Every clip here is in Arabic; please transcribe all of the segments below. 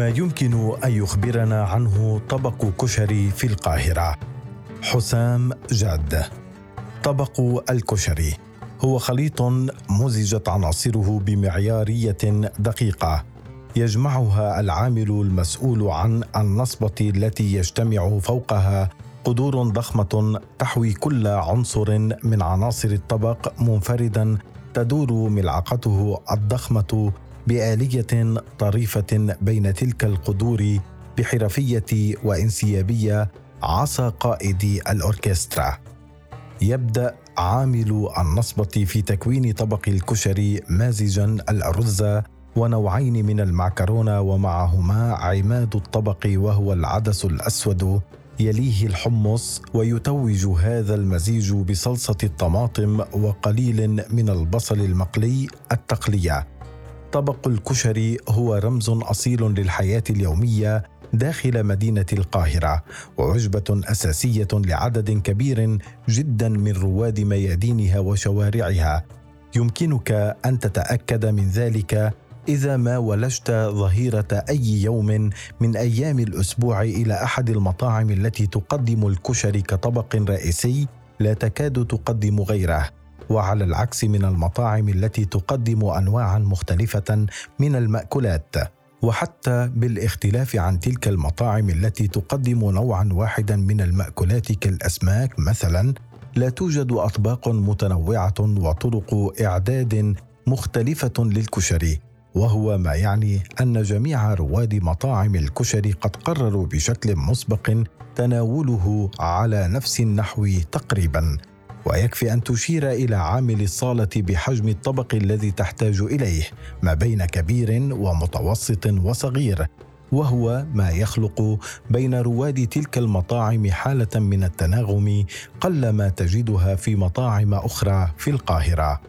ما يمكن أن يخبرنا عنه طبق كشري في القاهرة. حسام جاد. طبق الكشري. هو خليط مزجت عناصره بمعيارية دقيقة. يجمعها العامل المسؤول عن النصبة التي يجتمع فوقها قدور ضخمة تحوي كل عنصر من عناصر الطبق منفردا تدور ملعقته الضخمة بآلية طريفة بين تلك القدور بحرفية وانسيابية عصا قائد الأوركسترا. يبدأ عامل النصبة في تكوين طبق الكشري مازجا الأرز ونوعين من المعكرونه ومعهما عماد الطبق وهو العدس الأسود. يليه الحمص ويتوج هذا المزيج بصلصة الطماطم وقليل من البصل المقلي التقلية. طبق الكشري هو رمز أصيل للحياة اليومية داخل مدينة القاهرة ووجبه أساسية لعدد كبير جدا من رواد ميادينها وشوارعها. يمكنك أن تتأكد من ذلك إذا ما ولجت ظهيرة أي يوم من أيام الأسبوع إلى أحد المطاعم التي تقدم الكشري كطبق رئيسي لا تكاد تقدم غيره. وعلى العكس من المطاعم التي تقدم انواعا مختلفة من المأكولات. وحتى بالاختلاف عن تلك المطاعم التي تقدم نوعا واحدا من المأكولات كالأسماك مثلا لا توجد أطباق متنوعة وطرق إعداد مختلفة للكشري. وهو ما يعني أن جميع رواد مطاعم الكشري قد قرروا بشكل مسبق تناوله على نفس النحو تقريبا. ويكفي أن تشير إلى عامل الصالة بحجم الطبق الذي تحتاج إليه ما بين كبير ومتوسط وصغير وهو ما يخلق بين رواد تلك المطاعم حالة من التناغم قلما تجدها في مطاعم أخرى في القاهرة.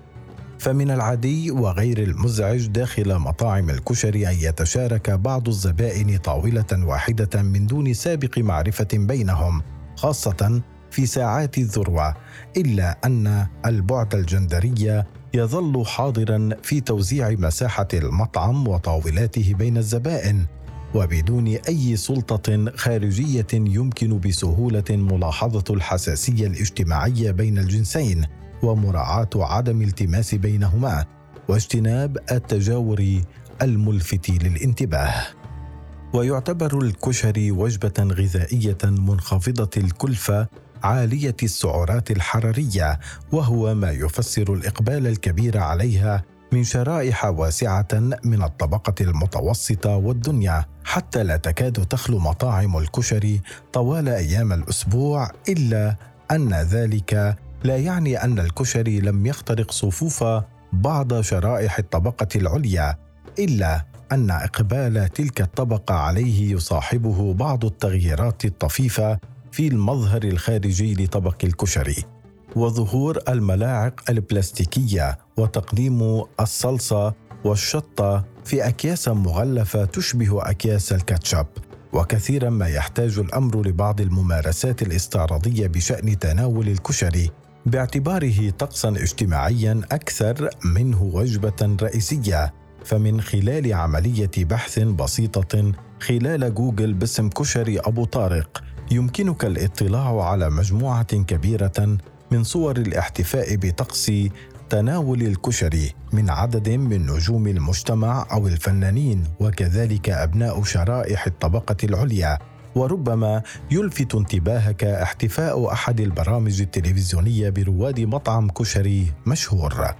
فمن العادي وغير المزعج داخل مطاعم الكشري أن يتشارك بعض الزبائن طاولة واحدة من دون سابق معرفة بينهم خاصة في ساعات الذروة إلا أن البعد الجندري يظل حاضرا في توزيع مساحة المطعم وطاولاته بين الزبائن وبدون أي سلطة خارجية يمكن بسهولة ملاحظة الحساسية الاجتماعية بين الجنسين ومراعاة عدم التماس بينهما واجتناب التجاور الملفت للانتباه. ويعتبر الكشري وجبة غذائية منخفضة الكلفة عالية السعرات الحرارية وهو ما يفسر الإقبال الكبير عليها من شرائح واسعة من الطبقة المتوسطة والدنيا حتى لا تكاد تخلو مطاعم الكشري طوال أيام الأسبوع إلا أن ذلك لا يعني أن الكشري لم يخترق صفوف بعض شرائح الطبقة العليا إلا أن إقبال تلك الطبقة عليه يصاحبه بعض التغييرات الطفيفة في المظهر الخارجي لطبق الكشري وظهور الملاعق البلاستيكية وتقديم الصلصة والشطة في أكياس مغلفة تشبه أكياس الكاتشب. وكثيرا ما يحتاج الأمر لبعض الممارسات الاستعراضية بشأن تناول الكشري باعتباره طقسا اجتماعيا أكثر منه وجبة رئيسية. فمن خلال عملية بحث بسيطة خلال جوجل باسم كشري أبو طارق يمكنك الاطلاع على مجموعة كبيرة من صور الاحتفاء بطقس تناول الكشري من عدد من نجوم المجتمع أو الفنانين وكذلك أبناء شرائح الطبقة العليا. وربما يلفت انتباهك احتفاء أحد البرامج التلفزيونية برواد مطعم كشري مشهور.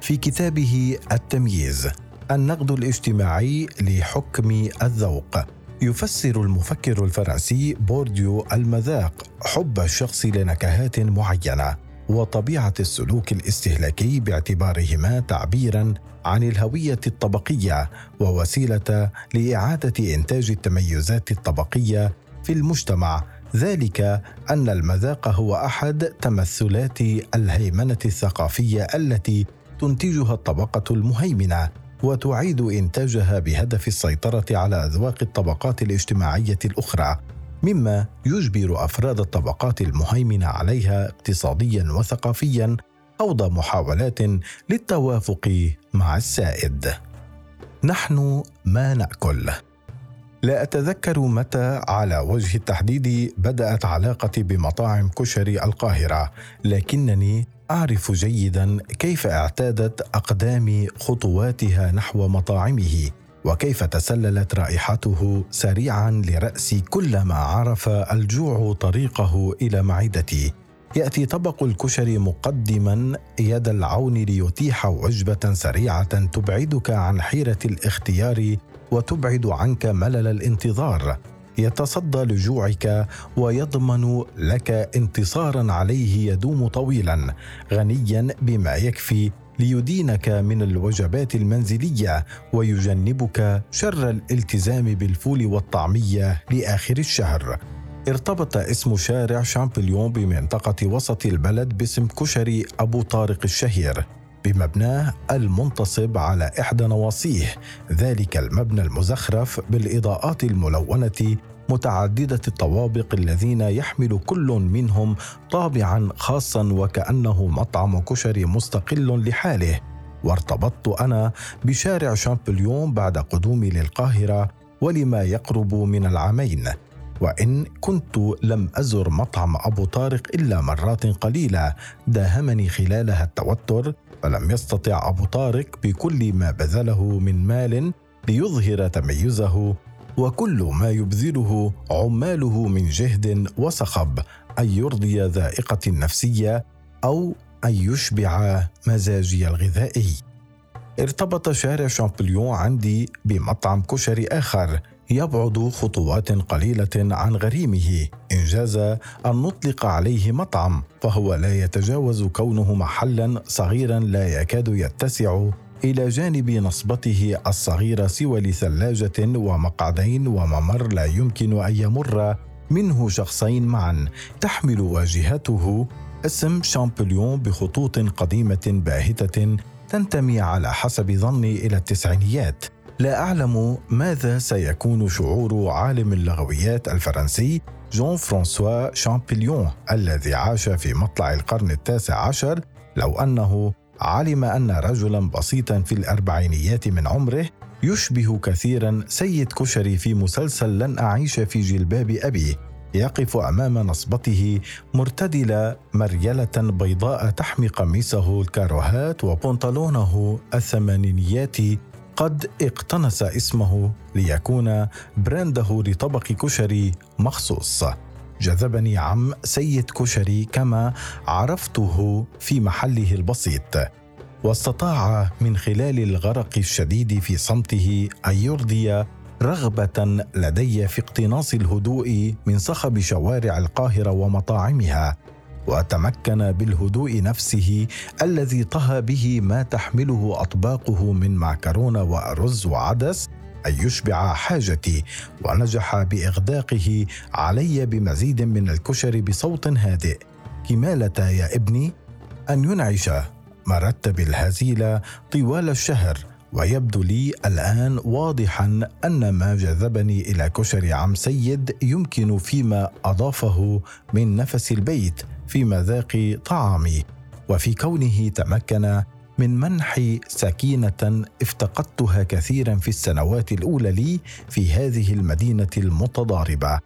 في كتابه التمييز النقد الاجتماعي لحكم الذوق. يفسر المفكر الفرنسي بورديو المذاق حب الشخص لنكهات معينة وطبيعة السلوك الاستهلاكي باعتبارهما تعبيرا عن الهوية الطبقية ووسيلة لإعادة إنتاج التميزات الطبقية في المجتمع. ذلك أن المذاق هو أحد تمثلات الهيمنة الثقافية التي تنتجها الطبقة المهيمنة. وتعيد إنتاجها بهدف السيطرة على أذواق الطبقات الاجتماعية الأخرى مما يجبر أفراد الطبقات المهيمنه عليها اقتصاديا وثقافيا خوض محاولات للتوافق مع السائد. نحن ما نأكل. لا أتذكر متى على وجه التحديد بدأت علاقتي بمطاعم كشري القاهرة لكنني أعرف جيدا كيف اعتادت أقدامي خطواتها نحو مطاعمه وكيف تسللت رائحته سريعا لرأسي كلما عرف الجوع طريقه إلى معدتي. يأتي طبق الكشري مقدما يد العون ليتيح وجبه سريعة تبعدك عن حيرة الاختيار وتبعد عنك ملل الانتظار. يتصدى لجوعك ويضمن لك انتصارا عليه يدوم طويلا غنيا بما يكفي ليدينك من الوجبات المنزلية ويجنبك شر الالتزام بالفول والطعمية لآخر الشهر. ارتبط اسم شارع شامبليون بمنطقة وسط البلد باسم كشري أبو طارق الشهير. بمبناه المنتصب على إحدى نواصيه ذلك المبنى المزخرف بالإضاءات الملونة متعددة الطوابق الذين يحمل كل منهم طابعا خاصا وكأنه مطعم كشري مستقل لحاله. وارتبطت أنا بشارع شامبليون بعد قدومي للقاهرة ولما يقرب من العامين. وإن كنت لم أزر مطعم أبو طارق إلا مرات قليلة داهمني خلالها التوتر فلم يستطع أبو طارق بكل ما بذله من مال ليظهر تميزه وكل ما يبذله عماله من جهد وصخب أن يرضي ذائقتي النفسية أو أن يشبع مزاجي الغذائي. ارتبط شارع شامبليون عندي بمطعم كشري آخر. يبعد خطوات قليلة عن غريمه. إنجاز أن نطلق عليه مطعم فهو لا يتجاوز كونه محلا صغيرا لا يكاد يتسع إلى جانب نصبته الصغيره سوى لثلاجة ومقعدين وممر لا يمكن أن يمر منه شخصين معا. تحمل واجهته اسم شامبليون بخطوط قديمة باهتة تنتمي على حسب ظني إلى التسعينيات. لا أعلم ماذا سيكون شعور عالم اللغويات الفرنسي جون فرانسوا شامبليون الذي عاش في مطلع القرن التاسع عشر لو أنه علم أن رجلا بسيطا في الأربعينيات من عمره يشبه كثيرا سيد كشري في مسلسل لن أعيش في جلباب أبي يقف أمام نصبته مرتدل مريلة بيضاء تحمي قميصه الكاروهات وبنطلونه الثمانينياتي قد اقتنص اسمه ليكون برانده لطبق كشري مخصوص. جذبني عم سيد كشري كما عرفته في محله البسيط. واستطاع من خلال الغرق الشديد في صمته أن يرضي رغبة لدي في اقتناص الهدوء من صخب شوارع القاهرة ومطاعمها. وتمكن بالهدوء نفسه الذي طهى به ما تحمله أطباقه من معكرونة وأرز وعدس أن يشبع حاجتي ونجح بإغداقه علي بمزيد من الكشري بصوت هادئ. كمالة يا ابني أن ينعش مرتب الهزيل طوال الشهر ويبدو لي الآن واضحا أن ما جذبني إلى كشري عم سيد يمكن فيما أضافه من نفس البيت. في مذاق طعامي وفي كونه تمكن من منح سكينة افتقدتها كثيرا في السنوات الأولى لي في هذه المدينة المتضاربة.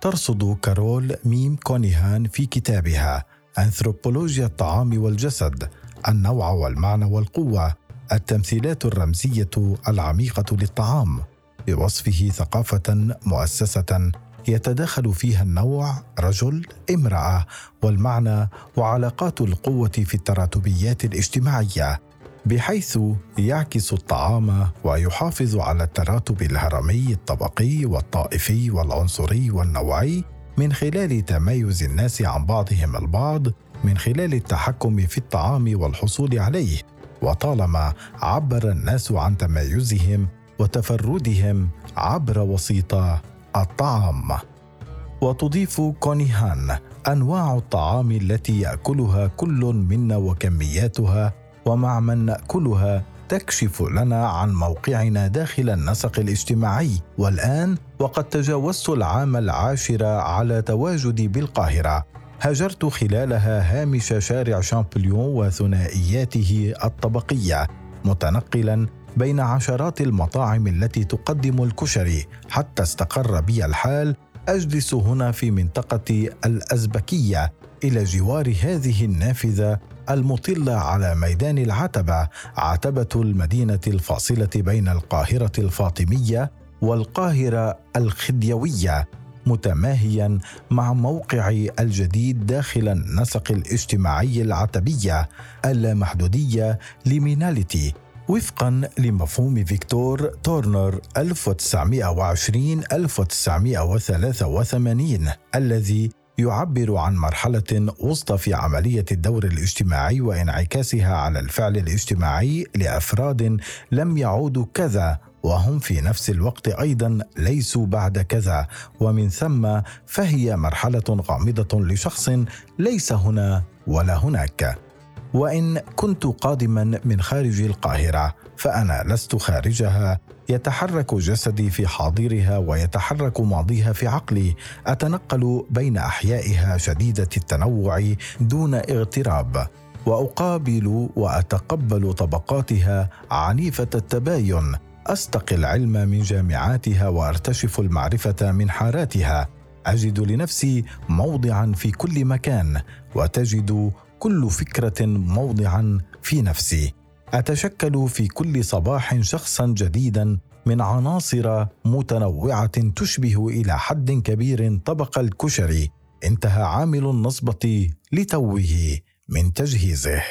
ترصد كارول ميم كونيهان في كتابها أنثروبولوجيا الطعام والجسد النوع والمعنى والقوة التمثيلات الرمزية العميقة للطعام بوصفه ثقافة مؤسسة يتداخل فيها النوع رجل امرأة والمعنى وعلاقات القوة في التراتبيات الاجتماعية بحيث يعكس الطعام ويحافظ على التراتب الهرمي الطبقي والطائفي والعنصري والنوعي من خلال تمايز الناس عن بعضهم البعض من خلال التحكم في الطعام والحصول عليه وطالما عبر الناس عن تمايزهم وتفردهم عبر وسيطة الطعام. وتضيف كونيهان أنواع الطعام التي يأكلها كل منا وكمياتها ومع من نأكلها تكشف لنا عن موقعنا داخل النسق الاجتماعي. والآن وقد تجاوزت العام العاشر على تواجدي بالقاهرة. هاجرت خلالها هامش شارع شامبليون وثنائياته الطبقية متنقلا بين عشرات المطاعم التي تقدم الكشري حتى استقر بي الحال أجلس هنا في منطقة الأزبكية إلى جوار هذه النافذة المطلة على ميدان العتبة عتبة المدينة الفاصلة بين القاهرة الفاطمية والقاهرة الخديوية متماهيا مع موقعي الجديد داخل النسق الاجتماعي العتبية اللامحدودية liminality. وفقا لمفهوم فيكتور تورنر 1920 1983 الذي يعبر عن مرحلة وسطى في عملية الدور الاجتماعي وانعكاسها على الفعل الاجتماعي لأفراد لم يعودوا كذا وهم في نفس الوقت أيضا ليسوا بعد كذا. ومن ثم فهي مرحلة غامضة لشخص ليس هنا ولا هناك. وإن كنت قادما من خارج القاهرة فأنا لست خارجها. يتحرك جسدي في حاضرها ويتحرك ماضيها في عقلي. أتنقل بين أحيائها شديدة التنوع دون اغتراب. وأقابل وأتقبل طبقاتها عنيفة التباين. استقي العلم من جامعاتها وأرتشف المعرفة من حاراتها. أجد لنفسي موضعا في كل مكان. وتجد كل فكرة موضعا في نفسي. أتشكل في كل صباح شخصا جديدا من عناصر متنوعة تشبه إلى حد كبير طبق الكشري. انتهى عامل النصبه لتوه من تجهيزه.